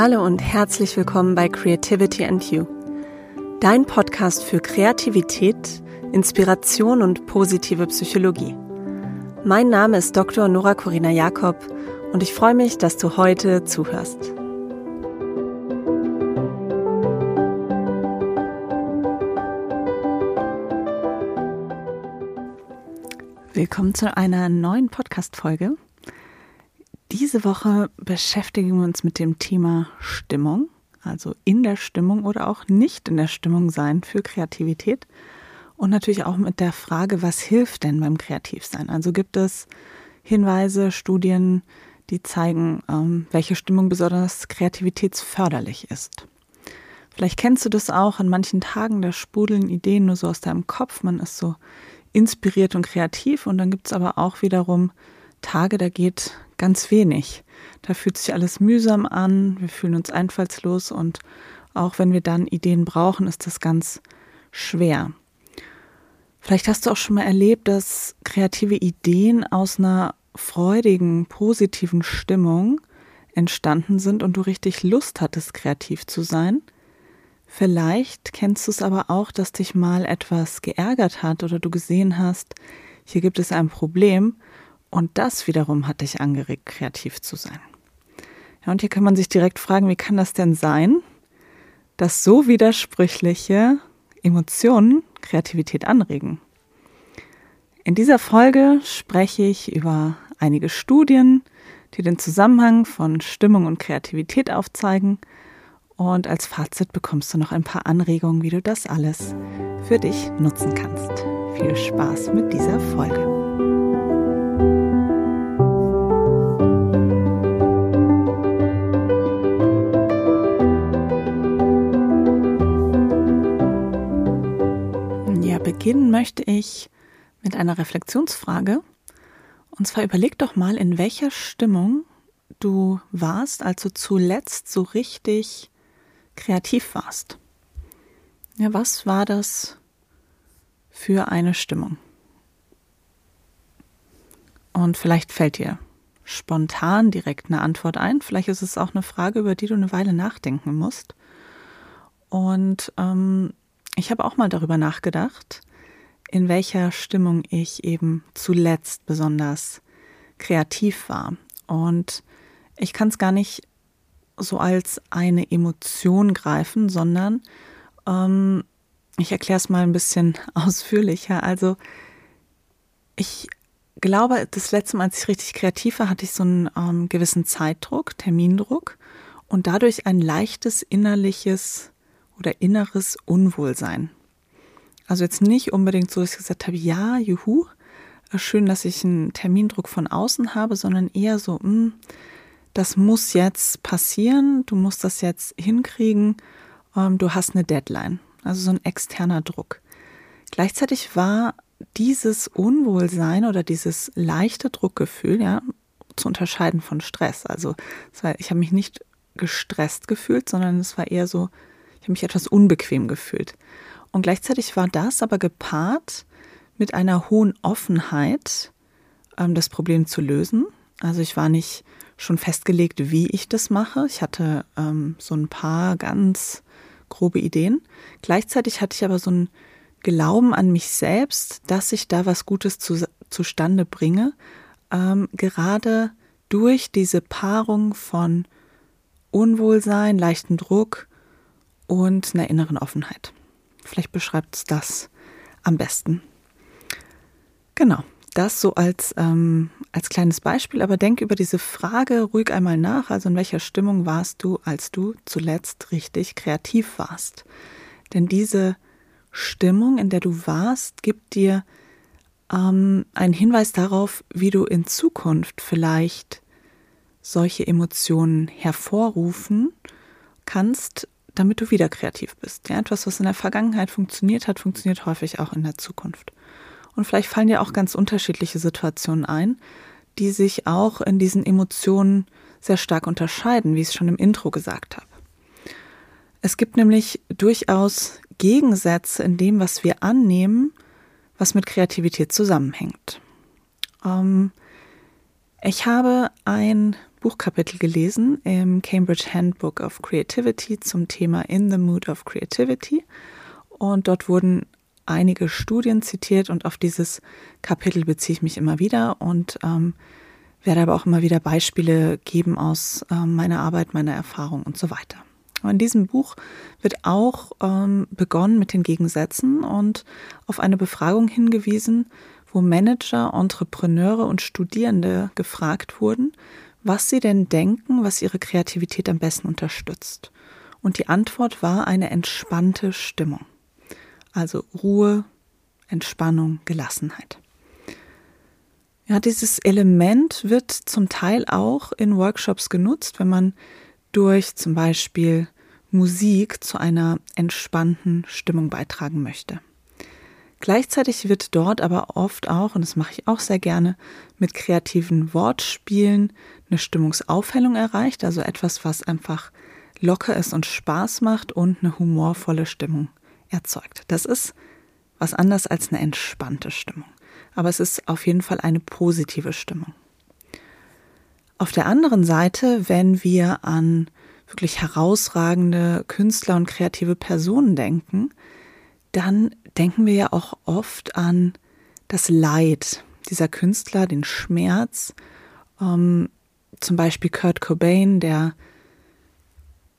Hallo und herzlich willkommen bei Creativity and You, dein Podcast für Kreativität, Inspiration und positive Psychologie. Mein Name ist Dr. Nora Corina Jakob und ich freue mich, dass du heute zuhörst. Willkommen zu einer neuen Podcast-Folge. Diese Woche beschäftigen wir uns mit dem Thema Stimmung, also in der Stimmung oder auch nicht in der Stimmung sein für Kreativität und natürlich auch mit der Frage, was hilft denn beim Kreativsein? Also gibt es Hinweise, Studien, die zeigen, ähm, welche Stimmung besonders kreativitätsförderlich ist. Vielleicht kennst du das auch an manchen Tagen, da sprudeln Ideen nur so aus deinem Kopf, man ist so inspiriert und kreativ und dann gibt es aber auch wiederum Tage, da geht ganz wenig. Da fühlt sich alles mühsam an, wir fühlen uns einfallslos und auch wenn wir dann Ideen brauchen, ist das ganz schwer. Vielleicht hast du auch schon mal erlebt, dass kreative Ideen aus einer freudigen, positiven Stimmung entstanden sind und du richtig Lust hattest, kreativ zu sein. Vielleicht kennst du es aber auch, dass dich mal etwas geärgert hat oder du gesehen hast, hier gibt es ein Problem und das wiederum hat dich angeregt, kreativ zu sein. Ja, und hier kann man sich direkt fragen, wie kann das denn sein, dass so widersprüchliche Emotionen Kreativität anregen? In dieser Folge spreche ich über einige Studien, die den Zusammenhang von Stimmung und Kreativität aufzeigen. Und als Fazit bekommst du noch ein paar Anregungen, wie du das alles für dich nutzen kannst. Viel Spaß mit dieser Folge. Beginnen möchte ich mit einer Reflexionsfrage. Und zwar überleg doch mal, in welcher Stimmung du warst, als du zuletzt so richtig kreativ warst. Ja, was war das für eine Stimmung? Und vielleicht fällt dir spontan direkt eine Antwort ein. Vielleicht ist es auch eine Frage, über die du eine Weile nachdenken musst. Und ähm, ich habe auch mal darüber nachgedacht, in welcher Stimmung ich eben zuletzt besonders kreativ war. Und ich kann es gar nicht so als eine Emotion greifen, sondern ähm, ich erkläre es mal ein bisschen ausführlicher. Also ich glaube, das letzte Mal, als ich richtig kreativ war, hatte ich so einen ähm, gewissen Zeitdruck, Termindruck und dadurch ein leichtes innerliches oder inneres Unwohlsein. Also jetzt nicht unbedingt so, dass ich gesagt habe, ja, juhu, äh, schön, dass ich einen Termindruck von außen habe, sondern eher so, mh, hm, das muss jetzt passieren, du musst das jetzt hinkriegen, ähm, du hast eine Deadline. Also so ein externer Druck. Gleichzeitig war dieses Unwohlsein oder dieses leichte Druckgefühl, ja, zu unterscheiden von Stress. Also war, ich habe mich nicht gestresst gefühlt, sondern es war eher so, ich habe mich etwas unbequem gefühlt. Und gleichzeitig war das aber gepaart mit einer hohen Offenheit, ähm, das Problem zu lösen. Also ich war nicht schon festgelegt, wie ich das mache. Ich hatte ähm, so ein paar ganz grobe Ideen. Gleichzeitig hatte ich aber so ein Glauben an mich selbst, dass ich da was Gutes zu, zustande bringe, ähm, gerade durch diese Paarung von Unwohlsein, leichten Druck und einer inneren Offenheit. Vielleicht beschreibt es das am besten. Genau, das so als, ähm, als kleines Beispiel, aber denk über diese Frage ruhig einmal nach. Also in welcher Stimmung warst du, als du zuletzt richtig kreativ warst? Denn diese Stimmung, in der du warst, gibt dir ähm, einen Hinweis darauf, wie du in Zukunft vielleicht solche Emotionen hervorrufen kannst damit du wieder kreativ bist. Ja, etwas, was in der Vergangenheit funktioniert hat, funktioniert häufig auch in der Zukunft. Und vielleicht fallen dir auch ganz unterschiedliche Situationen ein, die sich auch in diesen Emotionen sehr stark unterscheiden, wie ich es schon im Intro gesagt habe. Es gibt nämlich durchaus Gegensätze in dem, was wir annehmen, was mit Kreativität zusammenhängt. Ähm, ich habe ein Buchkapitel gelesen im Cambridge Handbook of Creativity zum Thema In the Mood of Creativity. Und dort wurden einige Studien zitiert und auf dieses Kapitel beziehe ich mich immer wieder und ähm, werde aber auch immer wieder Beispiele geben aus äh, meiner Arbeit, meiner Erfahrung und so weiter. In diesem Buch wird auch ähm, begonnen mit den Gegensätzen und auf eine Befragung hingewiesen, wo Manager, Entrepreneure und Studierende gefragt wurden, was sie denn denken, was ihre Kreativität am besten unterstützt. Und die Antwort war eine entspannte Stimmung. Also Ruhe, Entspannung, Gelassenheit. Ja, dieses Element wird zum Teil auch in Workshops genutzt, wenn man durch zum Beispiel Musik zu einer entspannten Stimmung beitragen möchte. Gleichzeitig wird dort aber oft auch, und das mache ich auch sehr gerne, mit kreativen Wortspielen eine Stimmungsaufhellung erreicht, also etwas, was einfach locker ist und Spaß macht und eine humorvolle Stimmung erzeugt. Das ist was anders als eine entspannte Stimmung aber es ist auf jeden Fall eine positive Stimmung. Auf der anderen Seite, wenn wir an wirklich herausragende Künstler und kreative Personen denken, dann denken wir ja auch oft an das Leid dieser Künstler, den Schmerz. Ähm, zum Beispiel Kurt Cobain, der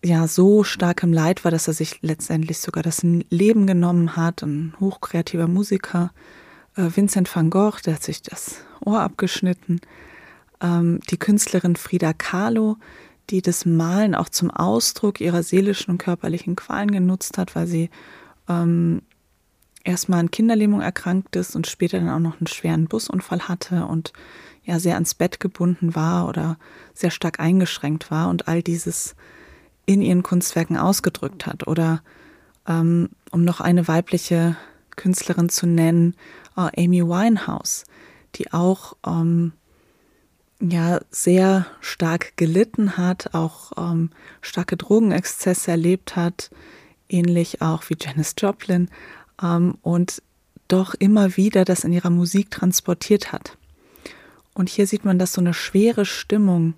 ja so stark im Leid war, dass er sich letztendlich sogar das Leben genommen hat, ein hochkreativer Musiker. Äh, Vincent van Gogh, der hat sich das Ohr abgeschnitten. Ähm, die Künstlerin Frida Kahlo, die das Malen auch zum Ausdruck ihrer seelischen und körperlichen Qualen genutzt hat, weil sie ähm, erstmal an Kinderlähmung erkrankt ist und später dann auch noch einen schweren Busunfall hatte und ja sehr ans Bett gebunden war oder sehr stark eingeschränkt war und all dieses in ihren Kunstwerken ausgedrückt hat. Oder ähm, um noch eine weibliche Künstlerin zu nennen, äh, Amy Winehouse, die auch ähm, ja sehr stark gelitten hat, auch ähm, starke Drogenexzesse erlebt hat, ähnlich auch wie Janis Joplin ähm, und doch immer wieder das in ihrer Musik transportiert hat. Und hier sieht man, dass so eine schwere Stimmung,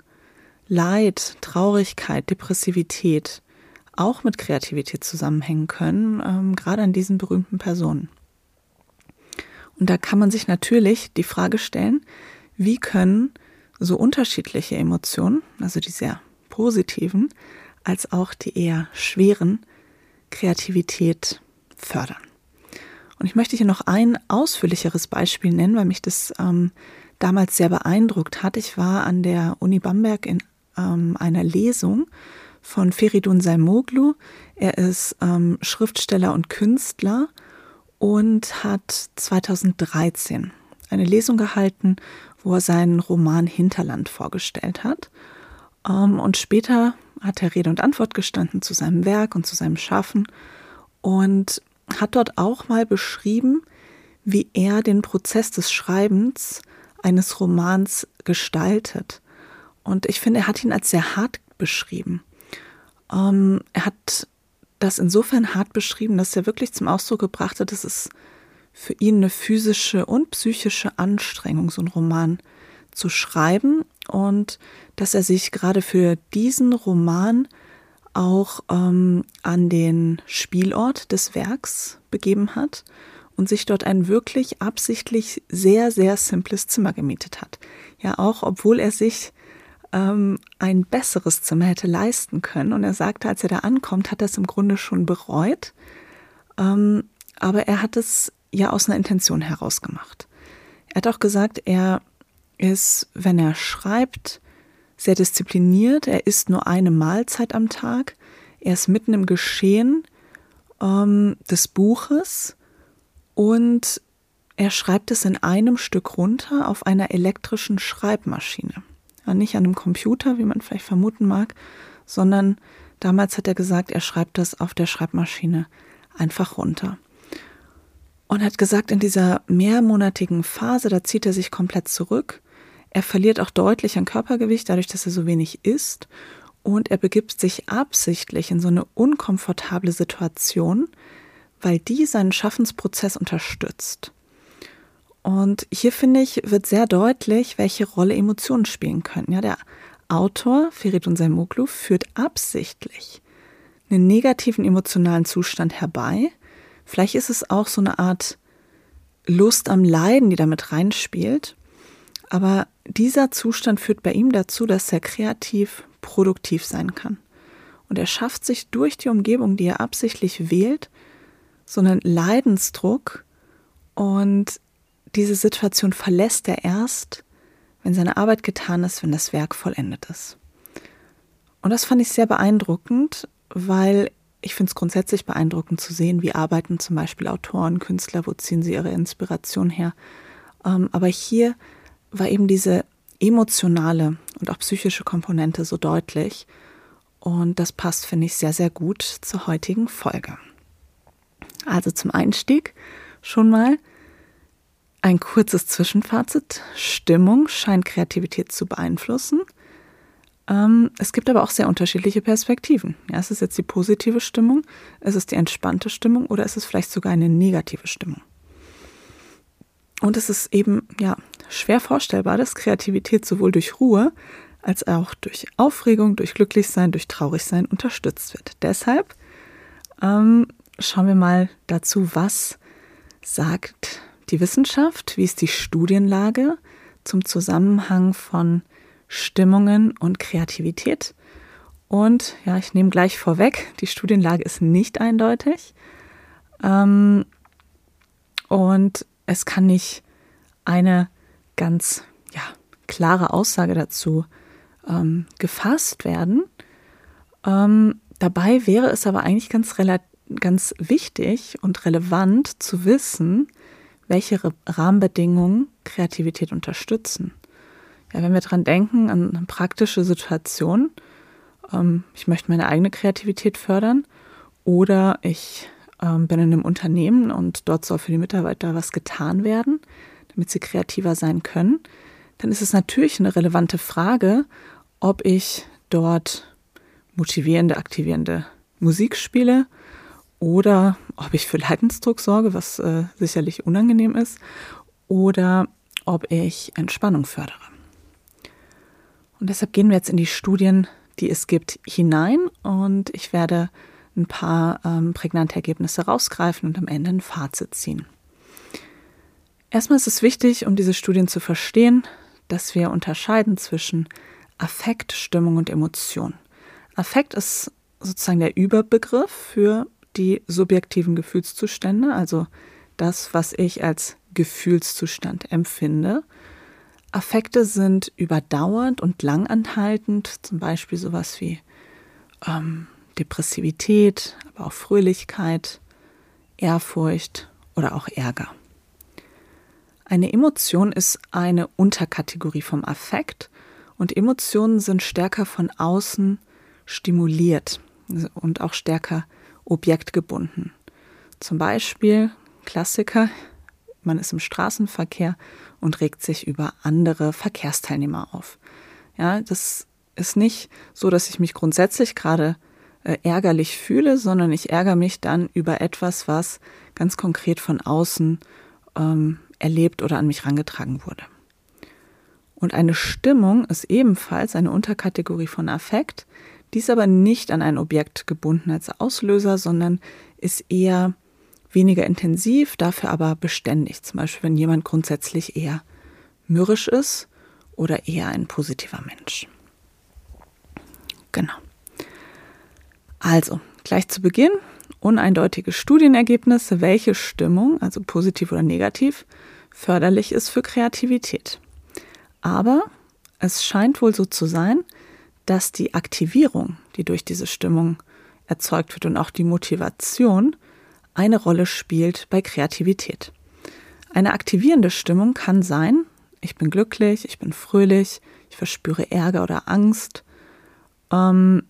Leid, Traurigkeit, Depressivität auch mit Kreativität zusammenhängen können, ähm, gerade an diesen berühmten Personen. Und da kann man sich natürlich die Frage stellen, wie können so unterschiedliche Emotionen, also die sehr positiven, als auch die eher schweren, Kreativität fördern. Und ich möchte hier noch ein ausführlicheres Beispiel nennen, weil mich das ähm, damals sehr beeindruckt hat. Ich war an der Uni Bamberg in ähm, einer Lesung von Feridun Saimoglu. Er ist ähm, Schriftsteller und Künstler und hat 2013 eine Lesung gehalten, wo er seinen Roman Hinterland vorgestellt hat. Ähm, und später hat er Rede und Antwort gestanden zu seinem Werk und zu seinem Schaffen und hat dort auch mal beschrieben, wie er den Prozess des Schreibens eines Romans gestaltet. Und ich finde, er hat ihn als sehr hart beschrieben. Ähm, er hat das insofern hart beschrieben, dass er wirklich zum Ausdruck gebracht hat, dass es für ihn eine physische und psychische Anstrengung, so einen Roman zu schreiben und dass er sich gerade für diesen Roman auch ähm, an den Spielort des Werks begeben hat und sich dort ein wirklich absichtlich sehr, sehr simples Zimmer gemietet hat. Ja, auch obwohl er sich ähm, ein besseres Zimmer hätte leisten können. Und er sagte, als er da ankommt, hat er es im Grunde schon bereut. Ähm, aber er hat es ja aus einer Intention heraus gemacht. Er hat auch gesagt, er ist, wenn er schreibt, sehr diszipliniert. Er isst nur eine Mahlzeit am Tag. Er ist mitten im Geschehen ähm, des Buches und er schreibt es in einem Stück runter auf einer elektrischen Schreibmaschine nicht an einem Computer, wie man vielleicht vermuten mag, sondern damals hat er gesagt, er schreibt das auf der Schreibmaschine einfach runter. Und hat gesagt, in dieser mehrmonatigen Phase, da zieht er sich komplett zurück. Er verliert auch deutlich an Körpergewicht, dadurch, dass er so wenig isst. Und er begibt sich absichtlich in so eine unkomfortable Situation, weil die seinen Schaffensprozess unterstützt. Und hier finde ich, wird sehr deutlich, welche Rolle Emotionen spielen können. Ja, der Autor, Feridun Saimoglu, führt absichtlich einen negativen emotionalen Zustand herbei. Vielleicht ist es auch so eine Art Lust am Leiden, die damit reinspielt. Aber dieser Zustand führt bei ihm dazu, dass er kreativ produktiv sein kann. Und er schafft sich durch die Umgebung, die er absichtlich wählt, so einen Leidensdruck. Und diese Situation verlässt er erst, wenn seine Arbeit getan ist, wenn das Werk vollendet ist. Und das fand ich sehr beeindruckend, weil ich finde es grundsätzlich beeindruckend zu sehen, wie arbeiten zum Beispiel Autoren, Künstler, wo ziehen sie ihre Inspiration her. Ähm, aber hier war eben diese emotionale und auch psychische Komponente so deutlich. Und das passt, finde ich, sehr, sehr gut zur heutigen Folge. Also zum Einstieg schon mal ein kurzes Zwischenfazit. Stimmung scheint Kreativität zu beeinflussen. Ähm, es gibt aber auch sehr unterschiedliche Perspektiven. Ja, ist es jetzt die positive Stimmung? Ist es die entspannte Stimmung oder ist es vielleicht sogar eine negative Stimmung? Und es ist eben ja schwer vorstellbar, dass Kreativität sowohl durch Ruhe als auch durch Aufregung, durch Glücklichsein, durch Traurigsein unterstützt wird. Deshalb ähm, schauen wir mal dazu, was sagt die Wissenschaft, wie ist die Studienlage zum Zusammenhang von Stimmungen und Kreativität. Und ja, ich nehme gleich vorweg, die Studienlage ist nicht eindeutig. Ähm, und es kann nicht eine ganz ja, klare Aussage dazu ähm, gefasst werden. Ähm, dabei wäre es aber eigentlich ganz, ganz wichtig und relevant zu wissen, welche Rahmenbedingungen Kreativität unterstützen. Ja, wenn wir daran denken, an eine praktische Situation, ähm, ich möchte meine eigene Kreativität fördern oder ich ähm, bin in einem Unternehmen und dort soll für die Mitarbeiter was getan werden, damit sie kreativer sein können, dann ist es natürlich eine relevante Frage, ob ich dort motivierende, aktivierende Musik spiele oder ob ich für Leidensdruck sorge, was äh, sicherlich unangenehm ist, oder ob ich Entspannung fördere. Und deshalb gehen wir jetzt in die Studien, die es gibt, hinein und ich werde ein paar ähm, prägnante Ergebnisse rausgreifen und am Ende ein Fazit ziehen. Erstmal ist es wichtig, um diese Studien zu verstehen, dass wir unterscheiden zwischen Affekt, Stimmung und Emotion. Affekt ist sozusagen der Überbegriff für die subjektiven Gefühlszustände, also das, was ich als Gefühlszustand empfinde. Affekte sind überdauernd und langanhaltend, zum Beispiel sowas wie ähm, Depressivität, aber auch Fröhlichkeit, Ehrfurcht oder auch Ärger. Eine Emotion ist eine Unterkategorie vom Affekt und Emotionen sind stärker von außen stimuliert und auch stärker objektgebunden. Zum Beispiel Klassiker, man ist im Straßenverkehr und regt sich über andere Verkehrsteilnehmer auf. Ja, das ist nicht so, dass ich mich grundsätzlich gerade äh, ärgerlich fühle, sondern ich ärgere mich dann über etwas, was ganz konkret von außen ähm, erlebt oder an mich herangetragen wurde. Und eine Stimmung ist ebenfalls eine Unterkategorie von Affekt, die ist aber nicht an ein Objekt gebunden als Auslöser, sondern ist eher weniger intensiv, dafür aber beständig. Zum Beispiel, wenn jemand grundsätzlich eher mürrisch ist oder eher ein positiver Mensch. Genau. Also, gleich zu Beginn uneindeutige Studienergebnisse, welche Stimmung, also positiv oder negativ, förderlich ist für Kreativität. Aber es scheint wohl so zu sein, dass die Aktivierung, die durch diese Stimmung erzeugt wird und auch die Motivation eine Rolle spielt bei Kreativität. Eine aktivierende Stimmung kann sein, ich bin glücklich, ich bin fröhlich, ich verspüre Ärger oder Angst. Ähm,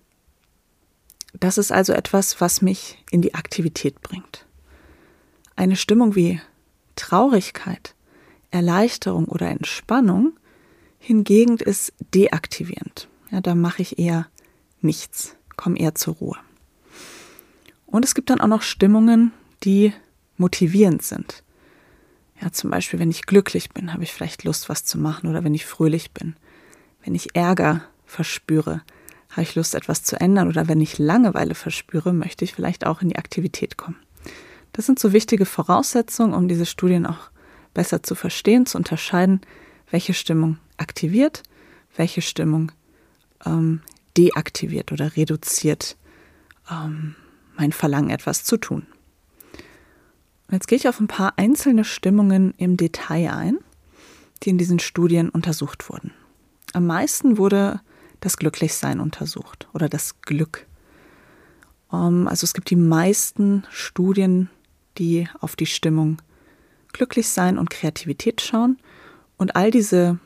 das ist also etwas, was mich in die Aktivität bringt. Eine Stimmung wie Traurigkeit, Erleichterung oder Entspannung hingegen ist deaktivierend. Ja, da mache ich eher nichts, komme eher zur Ruhe. Und es gibt dann auch noch Stimmungen, die motivierend sind. Ja, zum Beispiel, wenn ich glücklich bin, habe ich vielleicht Lust, was zu machen oder wenn ich fröhlich bin. Wenn ich Ärger verspüre, habe ich Lust, etwas zu ändern oder wenn ich Langeweile verspüre, möchte ich vielleicht auch in die Aktivität kommen. Das sind so wichtige Voraussetzungen, um diese Studien auch besser zu verstehen, zu unterscheiden, welche Stimmung aktiviert, welche Stimmung ähm, deaktiviert oder reduziert ähm, mein Verlangen, etwas zu tun. Und jetzt gehe ich auf ein paar einzelne Stimmungen im Detail ein, die in diesen Studien untersucht wurden. Am meisten wurde das Glücklichsein untersucht oder das Glück. Um, ähm, also es gibt die meisten Studien, die auf die Stimmung Glücklichsein und Kreativität schauen. Und all diese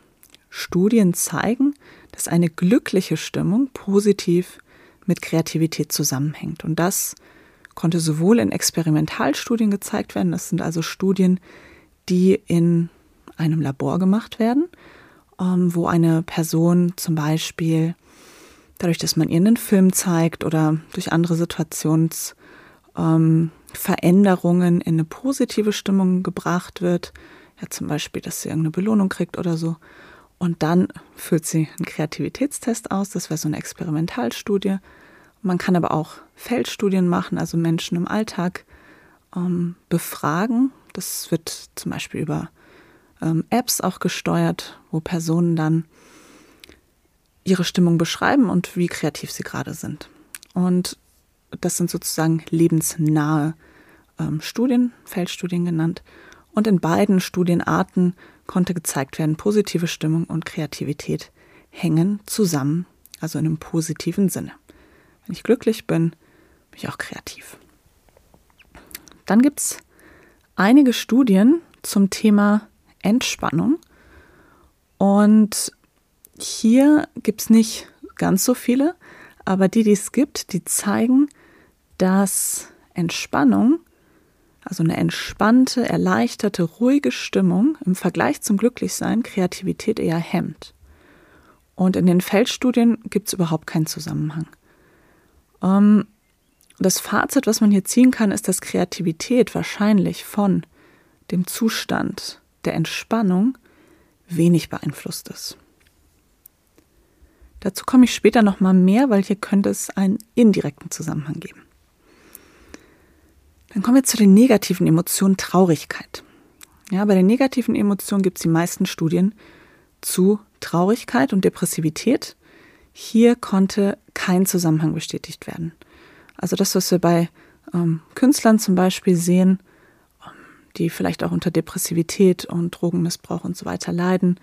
Studien zeigen, dass eine glückliche Stimmung positiv mit Kreativität zusammenhängt. Und das konnte sowohl in Experimentalstudien gezeigt werden, das sind also Studien, die in einem Labor gemacht werden, ähm, wo eine Person zum Beispiel dadurch, dass man ihr einen Film zeigt oder durch andere Situationsveränderungen ähm, in eine positive Stimmung gebracht wird, ja zum Beispiel, dass sie irgendeine Belohnung kriegt oder so, und dann führt sie einen Kreativitätstest aus, das wäre so eine Experimentalstudie. Man kann aber auch Feldstudien machen, also Menschen im Alltag ähm, befragen. Das wird zum Beispiel über ähm, Apps auch gesteuert, wo Personen dann ihre Stimmung beschreiben und wie kreativ sie gerade sind. Und das sind sozusagen lebensnahe ähm, Studien, Feldstudien genannt. Und in beiden Studienarten konnte gezeigt werden, positive Stimmung und Kreativität hängen zusammen, also in einem positiven Sinne. Wenn ich glücklich bin, bin ich auch kreativ. Dann gibt es einige Studien zum Thema Entspannung. Und hier gibt es nicht ganz so viele, aber die, die es gibt, die zeigen, dass Entspannung, also eine entspannte, erleichterte, ruhige Stimmung im Vergleich zum Glücklichsein Kreativität eher hemmt. Und in den Feldstudien gibt es überhaupt keinen Zusammenhang. Ähm, das Fazit, was man hier ziehen kann, ist, dass Kreativität wahrscheinlich von dem Zustand der Entspannung wenig beeinflusst ist. Dazu komme ich später noch mal mehr, weil hier könnte es einen indirekten Zusammenhang geben. Dann kommen wir zu den negativen Emotionen Traurigkeit. Ja, bei den negativen Emotionen gibt es die meisten Studien zu Traurigkeit und Depressivität. Hier konnte kein Zusammenhang bestätigt werden. Also das, was wir bei ähm, Künstlern zum Beispiel sehen, ähm, die vielleicht auch unter Depressivität und Drogenmissbrauch und so weiter leiden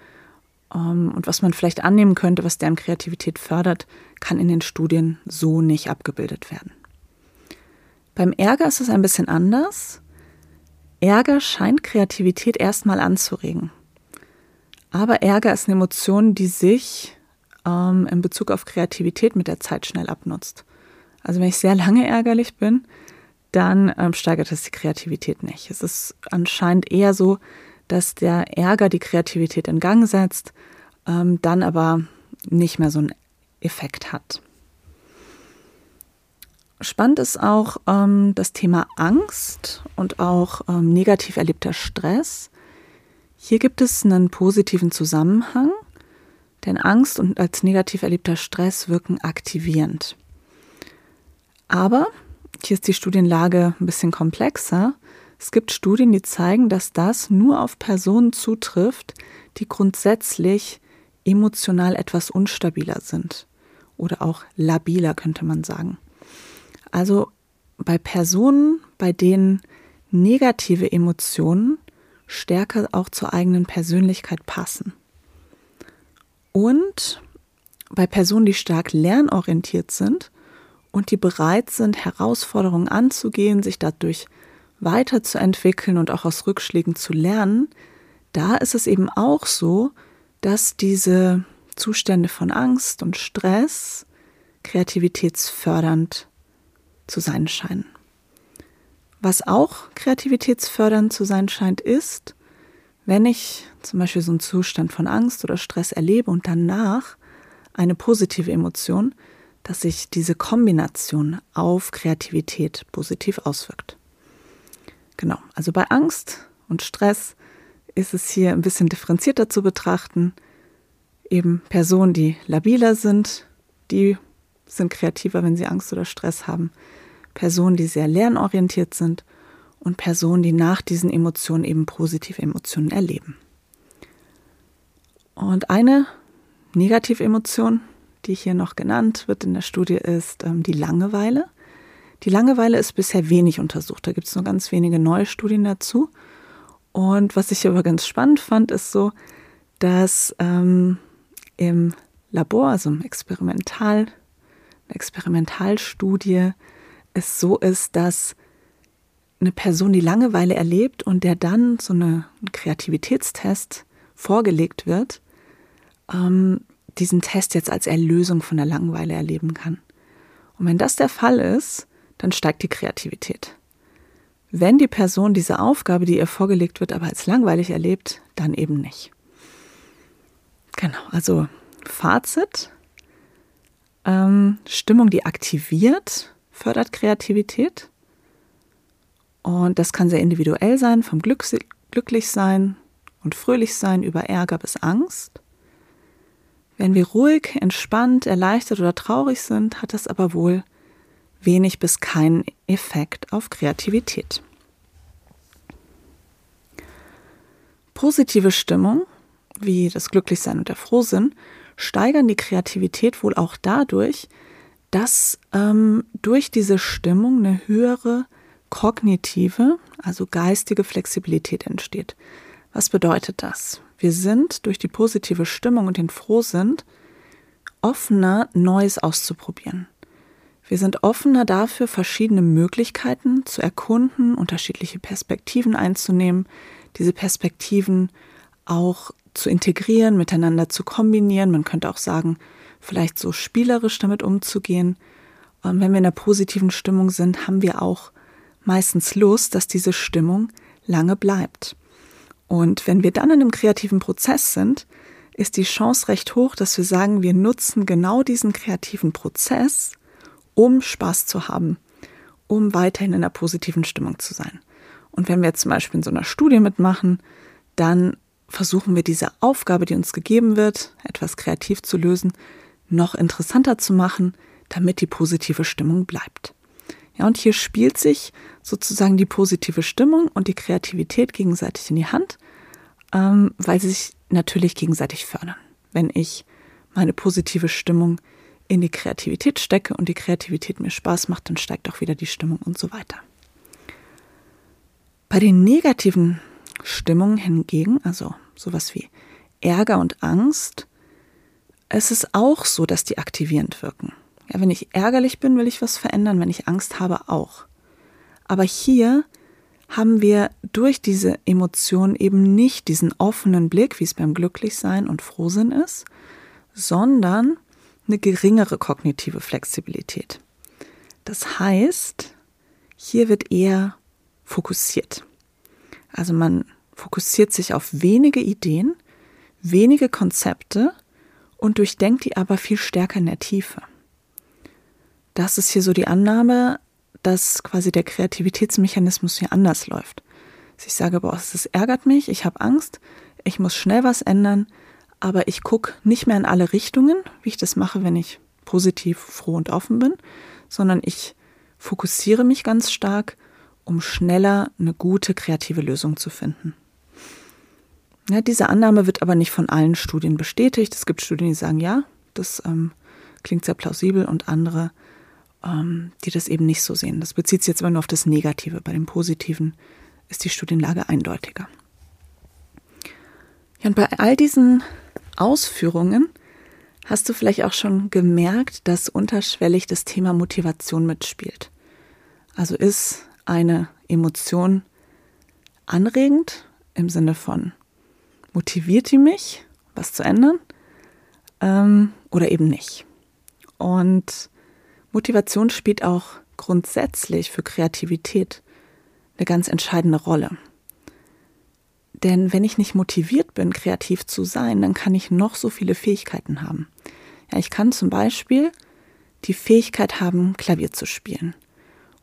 ähm, und was man vielleicht annehmen könnte, was deren Kreativität fördert, kann in den Studien so nicht abgebildet werden. Beim Ärger ist es ein bisschen anders. Ärger scheint Kreativität erstmal anzuregen. Aber Ärger ist eine Emotion, die sich ähm, in Bezug auf Kreativität mit der Zeit schnell abnutzt. Also wenn ich sehr lange ärgerlich bin, dann ähm, steigert es die Kreativität nicht. Es ist anscheinend eher so, dass der Ärger die Kreativität in Gang setzt, ähm, dann aber nicht mehr so einen Effekt hat. Spannend ist auch ähm, das Thema Angst und auch ähm, negativ erlebter Stress. Hier gibt es einen positiven Zusammenhang denn Angst und als negativ erlebter Stress wirken aktivierend. Aber hier ist die Studienlage ein bisschen komplexer. Es gibt Studien, die zeigen, dass das nur auf Personen zutrifft, die grundsätzlich emotional etwas unstabiler sind oder auch labiler, könnte man sagen. Also bei Personen, bei denen negative Emotionen stärker auch zur eigenen Persönlichkeit passen. Und bei Personen, die stark lernorientiert sind und die bereit sind, Herausforderungen anzugehen, sich dadurch weiterzuentwickeln und auch aus Rückschlägen zu lernen, da ist es eben auch so, dass diese Zustände von Angst und Stress kreativitätsfördernd zu sein scheinen. Was auch kreativitätsfördernd zu sein scheint, ist, wenn ich zum Beispiel so einen Zustand von Angst oder Stress erlebe und danach eine positive Emotion, dass sich diese Kombination auf Kreativität positiv auswirkt. Genau, also bei Angst und Stress ist es hier ein bisschen differenzierter zu betrachten. eben Personen, die labiler sind, die sind kreativer, wenn sie Angst oder Stress haben. Personen, die sehr lernorientiert sind und Personen, die nach diesen Emotionen eben positive Emotionen erleben. Und eine Negativemotion, die hier noch genannt wird in der Studie, ist ähm, die Langeweile. Die Langeweile ist bisher wenig untersucht. Da gibt es nur ganz wenige neue Studien dazu. Und was ich aber ganz spannend fand, ist so, dass ähm, im Labor, also im Experimental, Experimentalstudie, es so ist, dass eine Person die Langeweile erlebt und der dann so eine, ein Kreativitätstest vorgelegt wird, ähm, diesen Test jetzt als Erlösung von der Langeweile erleben kann. Und wenn das der Fall ist, dann steigt die Kreativität. Wenn die Person diese Aufgabe, die ihr vorgelegt wird, aber als langweilig erlebt, dann eben nicht. Genau, also Fazit. Ähm, Stimmung, die aktiviert, fördert Kreativität. Und das kann sehr individuell sein, vom Glück, glücklich sein und fröhlich sein über Ärger bis Angst. Wenn wir ruhig, entspannt, erleichtert oder traurig sind, hat das aber wohl wenig bis keinen Effekt auf Kreativität. Positive Stimmung, wie das Glücklichsein und der Frohsinn, steigern die Kreativität wohl auch dadurch, dass ähm, durch diese Stimmung eine höhere kognitive, also geistige Flexibilität entsteht. Was bedeutet das? Wir sind durch die positive Stimmung und den Frohsinn offener, Neues auszuprobieren. Wir sind offener dafür, verschiedene Möglichkeiten zu erkunden, unterschiedliche Perspektiven einzunehmen, diese Perspektiven auch zu integrieren, miteinander zu kombinieren. Man könnte auch sagen, vielleicht so spielerisch damit umzugehen. Und wenn wir in einer positiven Stimmung sind, haben wir auch meistens Lust, dass diese Stimmung lange bleibt. Und wenn wir dann in einem kreativen Prozess sind, ist die Chance recht hoch, dass wir sagen, wir nutzen genau diesen kreativen Prozess, um Spaß zu haben, um weiterhin in einer positiven Stimmung zu sein. Und wenn wir jetzt zum Beispiel in so einer Studie mitmachen, dann versuchen wir diese Aufgabe, die uns gegeben wird, etwas kreativ zu lösen, noch interessanter zu machen, damit die positive Stimmung bleibt. Ja, und hier spielt sich sozusagen die positive Stimmung und die Kreativität gegenseitig in die Hand, ähm, weil sie sich natürlich gegenseitig fördern. Wenn ich meine positive Stimmung in die Kreativität stecke und die Kreativität mir Spaß macht, dann steigt auch wieder die Stimmung und so weiter. Bei den negativen Stimmungen hingegen, also sowas wie Ärger und Angst, es ist auch so, dass die aktivierend wirken. Ja, wenn ich ärgerlich bin, will ich was verändern, wenn ich Angst habe, auch. Aber hier haben wir durch diese Emotion eben nicht diesen offenen Blick, wie es beim Glücklichsein und Frohsinn ist, sondern eine geringere kognitive Flexibilität. Das heißt, hier wird eher fokussiert. Also man fokussiert sich auf wenige Ideen, wenige Konzepte und durchdenkt die aber viel stärker in der Tiefe. Das ist hier so die Annahme, dass quasi der Kreativitätsmechanismus hier anders läuft. Dass ich sage, boah, es ärgert mich, ich habe Angst, ich muss schnell was ändern, aber ich gucke nicht mehr in alle Richtungen, wie ich das mache, wenn ich positiv, froh und offen bin, sondern ich fokussiere mich ganz stark, um schneller eine gute kreative Lösung zu finden. Ja, diese Annahme wird aber nicht von allen Studien bestätigt. Es gibt Studien, die sagen, ja, das ähm, klingt sehr plausibel und andere, ähm, die das eben nicht so sehen. Das bezieht sich jetzt aber nur auf das Negative. Bei dem Positiven ist die Studienlage eindeutiger. Ja, und bei all diesen Ausführungen hast du vielleicht auch schon gemerkt, dass unterschwellig das Thema Motivation mitspielt. Also ist eine Emotion anregend im Sinne von motiviert die mich, was zu ändern ähm, oder eben nicht. Und Motivation spielt auch grundsätzlich für Kreativität eine ganz entscheidende Rolle. Denn wenn ich nicht motiviert bin, kreativ zu sein, dann kann ich noch so viele Fähigkeiten haben. Ja, ich kann zum Beispiel die Fähigkeit haben, Klavier zu spielen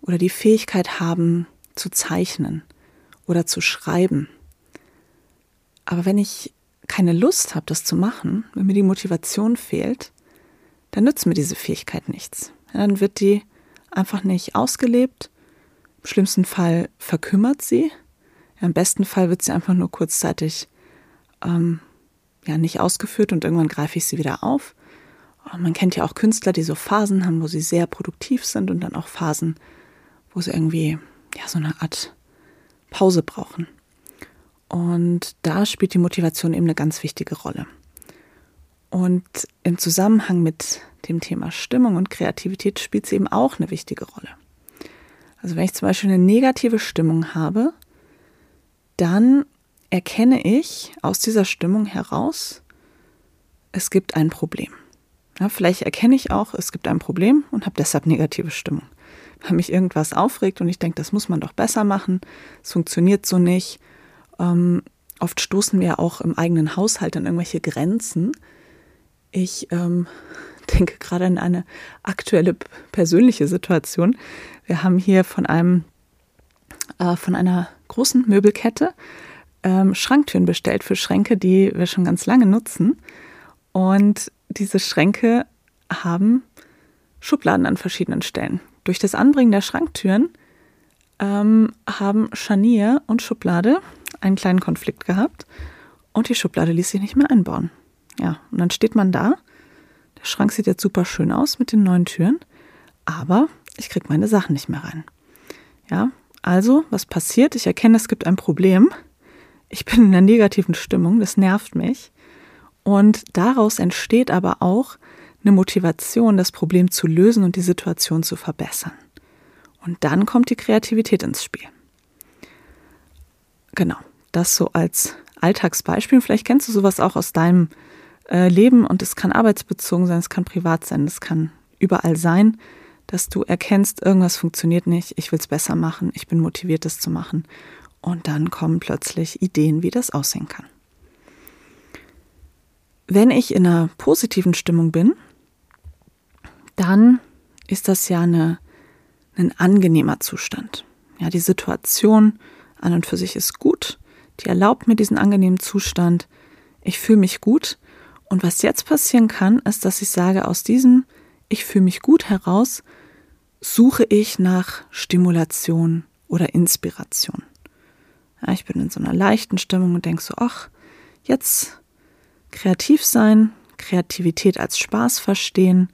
oder die Fähigkeit haben, zu zeichnen oder zu schreiben aber wenn ich keine Lust habe, das zu machen, wenn mir die Motivation fehlt, dann nützt mir diese Fähigkeit nichts. dann wird die einfach nicht ausgelebt. Im schlimmsten Fall verkümmert sie. Im besten Fall wird sie einfach nur kurzzeitig ähm, ja, nicht ausgeführt und irgendwann greife ich sie wieder auf. Und man kennt ja auch Künstler, die so Phasen haben, wo sie sehr produktiv sind und dann auch Phasen, wo sie irgendwie ja, so eine Art Pause brauchen. Und da spielt die Motivation eben eine ganz wichtige Rolle. Und im Zusammenhang mit dem Thema Stimmung und Kreativität spielt sie eben auch eine wichtige Rolle. Also wenn ich zum Beispiel eine negative Stimmung habe, dann erkenne ich aus dieser Stimmung heraus, es gibt ein Problem. Ja, vielleicht erkenne ich auch, es gibt ein Problem und habe deshalb negative Stimmung. Weil mich irgendwas aufregt und ich denke, das muss man doch besser machen, es funktioniert so nicht. Ähm, oft stoßen wir auch im eigenen Haushalt an irgendwelche Grenzen. Ich ähm, denke gerade an eine aktuelle persönliche Situation. Wir haben hier von einem äh, von einer großen Möbelkette ähm, Schranktüren bestellt für Schränke, die wir schon ganz lange nutzen. Und diese Schränke haben Schubladen an verschiedenen Stellen. Durch das Anbringen der Schranktüren ähm, haben Scharnier und Schublade einen kleinen Konflikt gehabt und die Schublade ließ sich nicht mehr einbauen. Ja, und dann steht man da. Der Schrank sieht jetzt super schön aus mit den neuen Türen, aber ich kriege meine Sachen nicht mehr rein. Ja, also, was passiert? Ich erkenne, es gibt ein Problem. Ich bin in einer negativen Stimmung, das nervt mich. Und daraus entsteht aber auch eine Motivation, das Problem zu lösen und die Situation zu verbessern. Und dann kommt die Kreativität ins Spiel. Genau, das so als Alltagsbeispiel. Vielleicht kennst du sowas auch aus deinem äh, Leben und es kann arbeitsbezogen sein, es kann privat sein, es kann überall sein, dass du erkennst, irgendwas funktioniert nicht, ich will es besser machen, ich bin motiviert, das zu machen. Und dann kommen plötzlich Ideen, wie das aussehen kann. Wenn ich in einer positiven Stimmung bin, dann ist das ja eine, ein angenehmer Zustand. Ja, die Situation an und für sich ist gut. Die erlaubt mir diesen angenehmen Zustand. Ich fühle mich gut. Und was jetzt passieren kann, ist, dass ich sage, aus diesem Ich fühle mich gut heraus suche ich nach Stimulation oder Inspiration. Ja, ich bin in so einer leichten Stimmung und denke so, ach, jetzt kreativ sein, Kreativität als Spaß verstehen,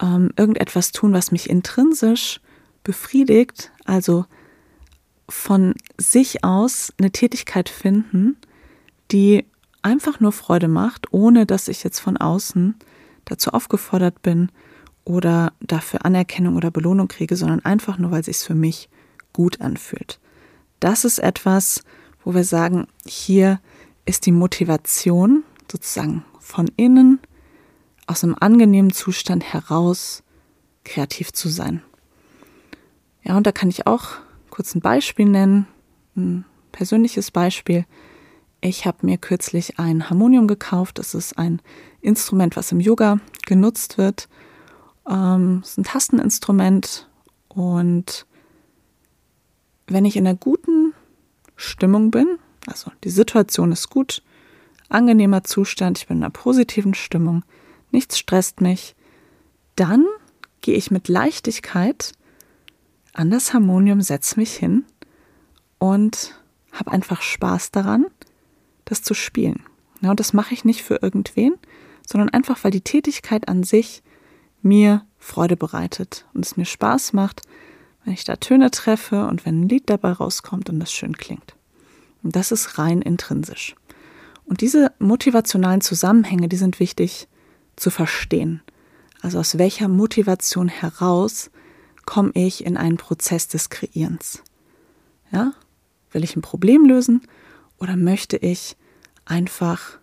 ähm, irgendetwas tun, was mich intrinsisch befriedigt, also von sich aus eine Tätigkeit finden, die einfach nur Freude macht, ohne dass ich jetzt von außen dazu aufgefordert bin oder dafür Anerkennung oder Belohnung kriege, sondern einfach nur, weil es sich für mich gut anfühlt. Das ist etwas, wo wir sagen, hier ist die Motivation sozusagen von innen, aus einem angenehmen Zustand heraus kreativ zu sein. Ja, und da kann ich auch kurz ein Beispiel nennen, ein persönliches Beispiel. Ich habe mir kürzlich ein Harmonium gekauft. Das ist ein Instrument, was im Yoga genutzt wird. Ähm, es ist ein Tasteninstrument und wenn ich in einer guten Stimmung bin, also die Situation ist gut, angenehmer Zustand, ich bin in einer positiven Stimmung, nichts stresst mich, dann gehe ich mit Leichtigkeit an das Harmonium, setze mich hin und habe einfach Spaß daran, das zu spielen. Ja, und das mache ich nicht für irgendwen, sondern einfach, weil die Tätigkeit an sich mir Freude bereitet und es mir Spaß macht, wenn ich da Töne treffe und wenn ein Lied dabei rauskommt und das schön klingt. Und das ist rein intrinsisch. Und diese motivationalen Zusammenhänge, die sind wichtig zu verstehen. Also aus welcher Motivation heraus komme ich in einen Prozess des Kreierens? Ja? Will ich ein Problem lösen oder möchte ich einfach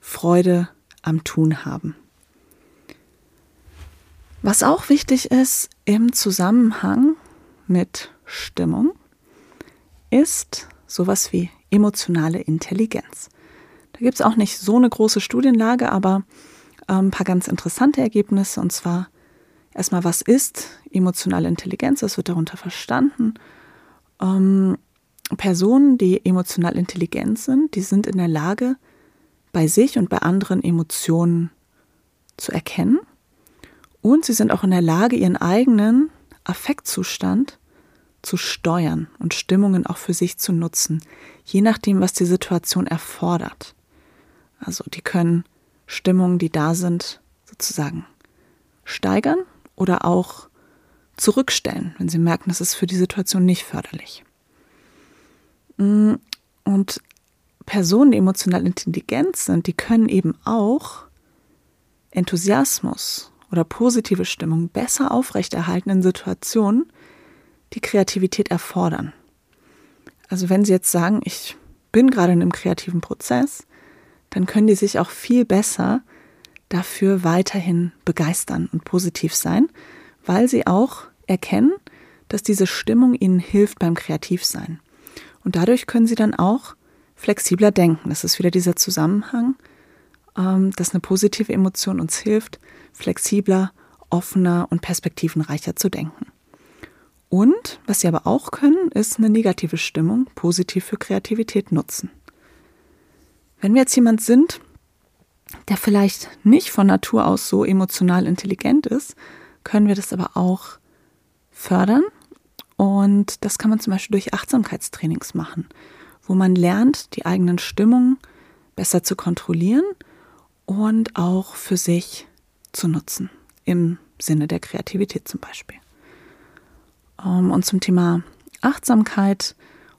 Freude am Tun haben? Was auch wichtig ist im Zusammenhang mit Stimmung, ist sowas wie emotionale Intelligenz. Da gibt es auch nicht so eine große Studienlage, aber ähm, ein paar ganz interessante Ergebnisse. Und zwar erstmal, was ist emotionale Intelligenz? Was wird darunter verstanden? Ähm, Personen, die emotional intelligent sind, die sind in der Lage, bei sich und bei anderen Emotionen zu erkennen. Und sie sind auch in der Lage, ihren eigenen Affektzustand zu steuern und Stimmungen auch für sich zu nutzen, je nachdem, was die Situation erfordert. Also die können Stimmungen, die da sind, sozusagen steigern oder auch zurückstellen, wenn sie merken, das ist für die Situation nicht förderlich. Mm, und Personen, die emotional intelligent sind, die können eben auch Enthusiasmus oder positive Stimmung besser aufrechterhalten in Situationen, die Kreativität erfordern. Also wenn Sie jetzt sagen, ich bin gerade in einem kreativen Prozess, dann können die sich auch viel besser dafür weiterhin begeistern und positiv sein, weil sie auch erkennen, dass diese Stimmung ihnen hilft beim Kreativsein. Und dadurch können sie dann auch flexibler denken. Das ist wieder dieser Zusammenhang, ähm, dass eine positive Emotion uns hilft, flexibler, offener und perspektivenreicher zu denken. Und was sie aber auch können, ist eine negative Stimmung positiv für Kreativität nutzen. Wenn wir jetzt jemand sind, der vielleicht nicht von Natur aus so emotional intelligent ist, können wir das aber auch fördern. Und das kann man zum Beispiel durch Achtsamkeitstrainings machen, wo man lernt, die eigenen Stimmungen besser zu kontrollieren und auch für sich zu nutzen, im Sinne der Kreativität zum Beispiel. Ähm, und zum Thema Achtsamkeit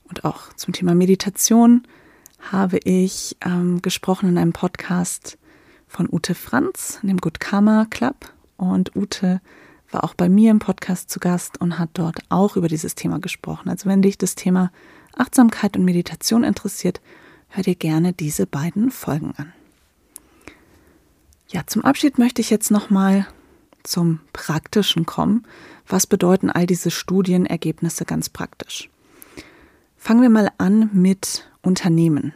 und auch zum Thema Meditation habe ich ähm, gesprochen in einem Podcast von Ute Franz, dem Good Karma Club. Und Ute war auch bei mir im Podcast zu Gast und hat dort auch über dieses Thema gesprochen. Also wenn dich das Thema Achtsamkeit und Meditation interessiert, hör dir gerne diese beiden Folgen an. Ja, zum Abschied möchte ich jetzt nochmal zum Praktischen kommen. Was bedeuten all diese Studienergebnisse ganz praktisch? Fangen wir mal an mit Unternehmen.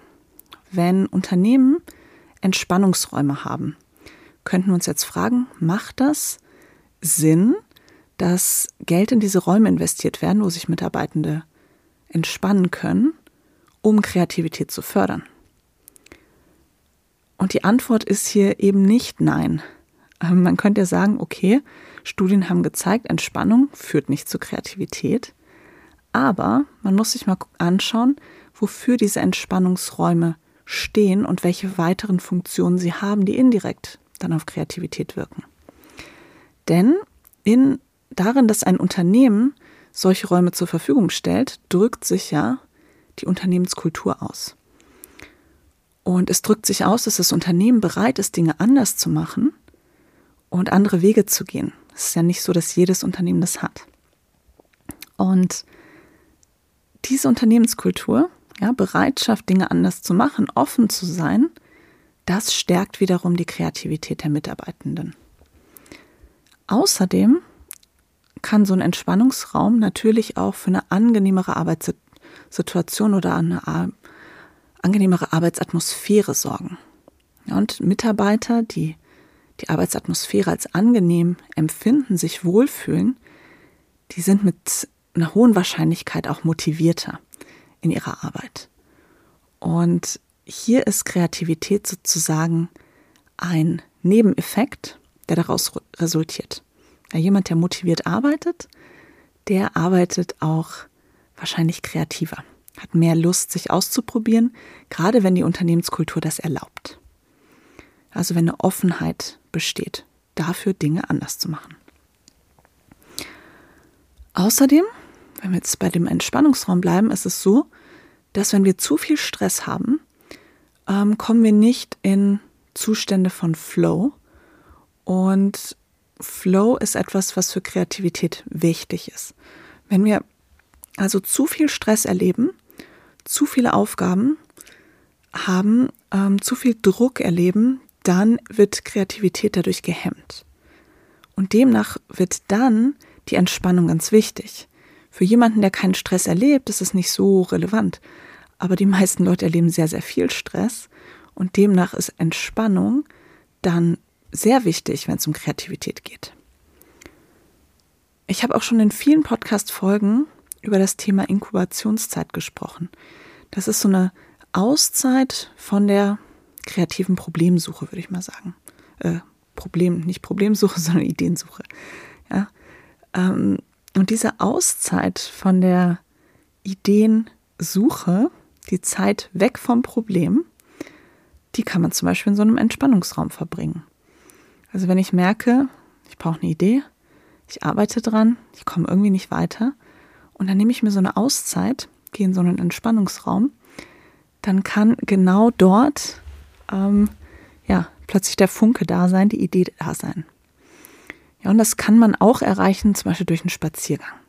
Wenn Unternehmen Entspannungsräume haben, könnten wir uns jetzt fragen, macht das Sinn, dass Geld in diese Räume investiert werden, wo sich Mitarbeitende entspannen können, um Kreativität zu fördern? Und die Antwort ist hier eben nicht nein. Ähm, man könnte ja sagen, okay, Studien haben gezeigt, Entspannung führt nicht zu Kreativität. Aber man muss sich mal anschauen, wofür diese Entspannungsräume stehen und welche weiteren Funktionen sie haben, die indirekt dann auf Kreativität wirken. Denn in, darin, dass ein Unternehmen solche Räume zur Verfügung stellt, drückt sich ja die Unternehmenskultur aus. Und es drückt sich aus, dass das Unternehmen bereit ist, Dinge anders zu machen und andere Wege zu gehen. Es ist ja nicht so, dass jedes Unternehmen das hat. Und diese Unternehmenskultur, ja, Bereitschaft, Dinge anders zu machen, offen zu sein, das stärkt wiederum die Kreativität der Mitarbeitenden. Außerdem kann so ein Entspannungsraum natürlich auch für eine angenehmere Arbeitssituation oder eine angenehmere Arbeitsatmosphäre sorgen. Und Mitarbeiter, die die Arbeitsatmosphäre als angenehm empfinden, sich wohlfühlen, die sind mit einer hohen Wahrscheinlichkeit auch motivierter in ihrer Arbeit. Und hier ist Kreativität sozusagen ein Nebeneffekt, der daraus resultiert. Ja, jemand, der motiviert arbeitet, der arbeitet auch wahrscheinlich kreativer, hat mehr Lust, sich auszuprobieren, gerade wenn die Unternehmenskultur das erlaubt. Also wenn eine Offenheit besteht, dafür Dinge anders zu machen. Außerdem, wenn wir jetzt bei dem Entspannungsraum bleiben, ist es so, dass wenn wir zu viel Stress haben, ähm, kommen wir nicht in Zustände von Flow. Und Flow ist etwas, was für Kreativität wichtig ist. Wenn wir also zu viel Stress erleben, zu viele Aufgaben haben, ähm, zu viel Druck erleben, dann wird Kreativität dadurch gehemmt. Und demnach wird dann die Entspannung ganz wichtig. Für jemanden, der keinen Stress erlebt, ist es nicht so relevant. Aber die meisten Leute erleben sehr, sehr viel Stress. Und demnach ist Entspannung dann sehr wichtig, wenn es um Kreativität geht. Ich habe auch schon in vielen Podcast-Folgen über das Thema Inkubationszeit gesprochen. Das ist so eine Auszeit von der kreativen Problemsuche, würde ich mal sagen. Äh, Problem, nicht Problemsuche, sondern Ideensuche. Ja? Ähm, und diese Auszeit von der Ideensuche, die Zeit weg vom Problem, die kann man zum Beispiel in so einem Entspannungsraum verbringen. Also wenn ich merke, ich brauche eine Idee, ich arbeite dran, ich komme irgendwie nicht weiter und dann nehme ich mir so eine Auszeit, gehe in so einen Entspannungsraum, dann kann genau dort ähm, ja plötzlich der Funke da sein, die Idee da sein. Ja, und das kann man auch erreichen, zum Beispiel durch einen Spaziergang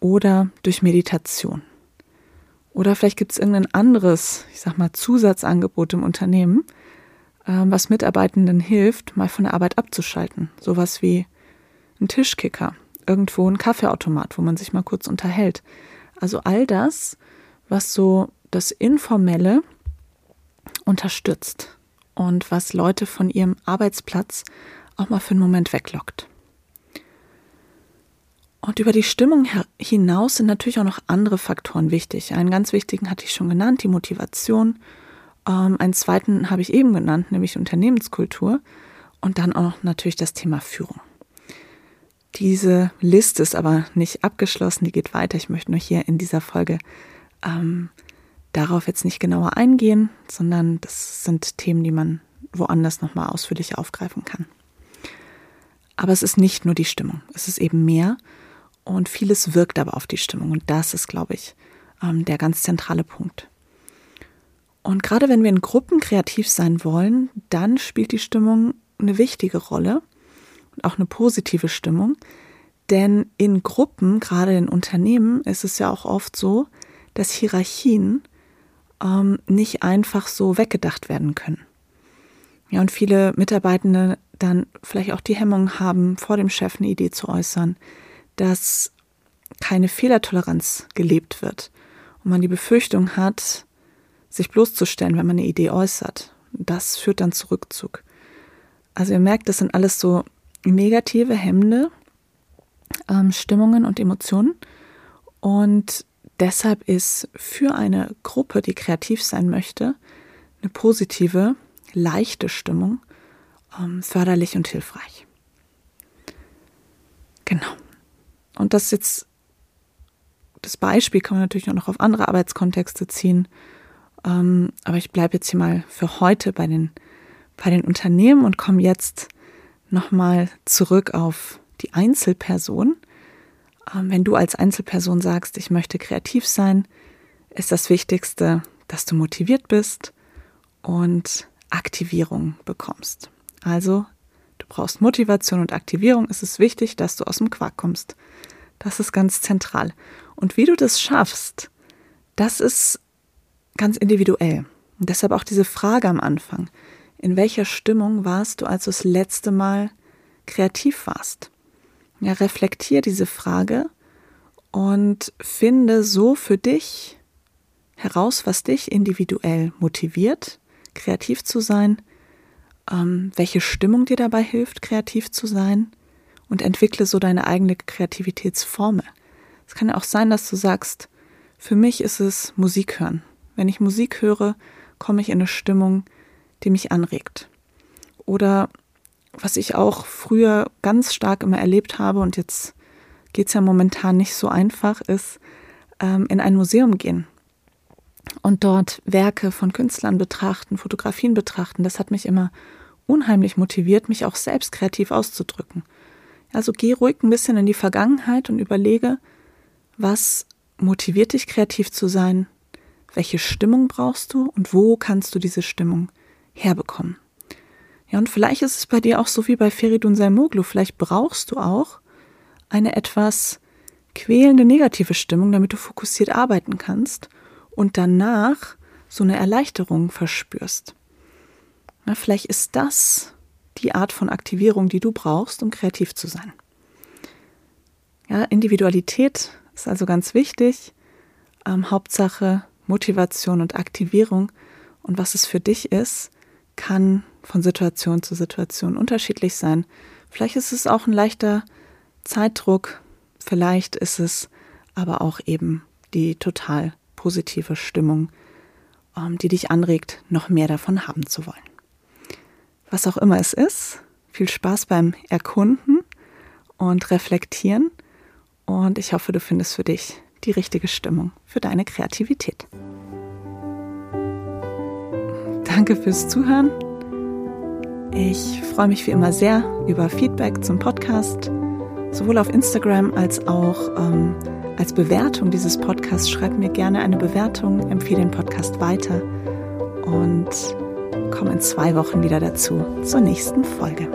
oder durch Meditation. Oder vielleicht gibt es irgendein anderes, ich sag mal, Zusatzangebot im Unternehmen, ähm, was Mitarbeitenden hilft, mal von der Arbeit abzuschalten. Sowas wie ein Tischkicker, irgendwo ein Kaffeeautomat, wo man sich mal kurz unterhält. Also all das, was so das Informelle unterstützt und was Leute von ihrem Arbeitsplatz auch mal für einen Moment weglockt. Und über die Stimmung hinaus sind natürlich auch noch andere Faktoren wichtig. Einen ganz wichtigen hatte ich schon genannt, die Motivation. Ähm, einen zweiten habe ich eben genannt, nämlich Unternehmenskultur. Und dann auch natürlich das Thema Führung. Diese Liste ist aber nicht abgeschlossen, die geht weiter. Ich möchte nur hier in dieser Folge ähm, darauf jetzt nicht genauer eingehen, sondern das sind Themen, die man woanders nochmal ausführlich aufgreifen kann. Aber es ist nicht nur die Stimmung, es ist eben mehr und vieles wirkt aber auf die Stimmung und das ist, glaube ich, ähm, der ganz zentrale Punkt. Und gerade wenn wir in Gruppen kreativ sein wollen, dann spielt die Stimmung eine wichtige Rolle und auch eine positive Stimmung. Denn in Gruppen, gerade in Unternehmen, ist es ja auch oft so, dass Hierarchien ähm, nicht einfach so weggedacht werden können. Ja, und viele Mitarbeitende dann vielleicht auch die Hemmung haben, vor dem Chef eine Idee zu äußern, dass keine Fehlertoleranz gelebt wird und man die Befürchtung hat, sich bloßzustellen, wenn man eine Idee äußert. Das führt dann zu Rückzug. Also ihr merkt, das sind alles so negative, hemmende ähm, Stimmungen und Emotionen. Und deshalb ist für eine Gruppe, die kreativ sein möchte, eine positive, leichte Stimmung ähm, förderlich und hilfreich. Genau. Und das jetzt, das Beispiel kann man natürlich auch noch auf andere Arbeitskontexte ziehen. Ähm, aber ich bleibe jetzt hier mal für heute bei den, bei den Unternehmen und komme jetzt nochmal zurück auf die Einzelperson. Ähm, wenn du als Einzelperson sagst, ich möchte kreativ sein, ist das Wichtigste, dass du motiviert bist und Aktivierung bekommst. Also, du brauchst Motivation und Aktivierung. Es ist wichtig, dass du aus dem Quark kommst. Das ist ganz zentral. Und wie du das schaffst, das ist ganz individuell. Und deshalb auch diese Frage am Anfang. In welcher Stimmung warst du, als du das letzte Mal kreativ warst? Ja, reflektier diese Frage und finde so für dich heraus, was dich individuell motiviert, kreativ zu sein, ähm, welche Stimmung dir dabei hilft, kreativ zu sein und entwickle so deine eigene Kreativitätsformel. Es kann ja auch sein, dass du sagst, für mich ist es Musik hören. Wenn ich Musik höre, komme ich in eine Stimmung, die mich anregt. Oder was ich auch früher ganz stark immer erlebt habe und jetzt geht es ja momentan nicht so einfach, ist ähm, in ein Museum gehen und dort Werke von Künstlern betrachten, Fotografien betrachten. Das hat mich immer unheimlich motiviert, mich auch selbst kreativ auszudrücken. Also geh ruhig ein bisschen in die Vergangenheit und überlege, was motiviert dich kreativ zu sein, welche Stimmung brauchst du und wo kannst du diese Stimmung herbekommen. Ja, und vielleicht ist es bei dir auch so wie bei Feridun Salmoglu, vielleicht brauchst du auch eine etwas quälende negative Stimmung, damit du fokussiert arbeiten kannst und danach so eine Erleichterung verspürst. Na, vielleicht ist das die Art von Aktivierung, die du brauchst, um kreativ zu sein. Ja, Individualität ist also ganz wichtig. Ähm, Hauptsache Motivation und Aktivierung. Und was es für dich ist, kann von Situation zu Situation unterschiedlich sein. Vielleicht ist es auch ein leichter Zeitdruck, vielleicht ist es aber auch eben die total positive Stimmung, ähm, die dich anregt, noch mehr davon haben zu wollen. Was auch immer es ist, viel Spaß beim Erkunden und Reflektieren und ich hoffe, du findest für dich die richtige Stimmung für deine Kreativität. Danke fürs Zuhören. Ich freue mich wie immer sehr über Feedback zum Podcast, sowohl auf Instagram als auch ähm, als Bewertung dieses Podcasts. Schreib mir gerne eine Bewertung, empfehle den Podcast weiter und komm in zwei Wochen wieder dazu zur nächsten Folge.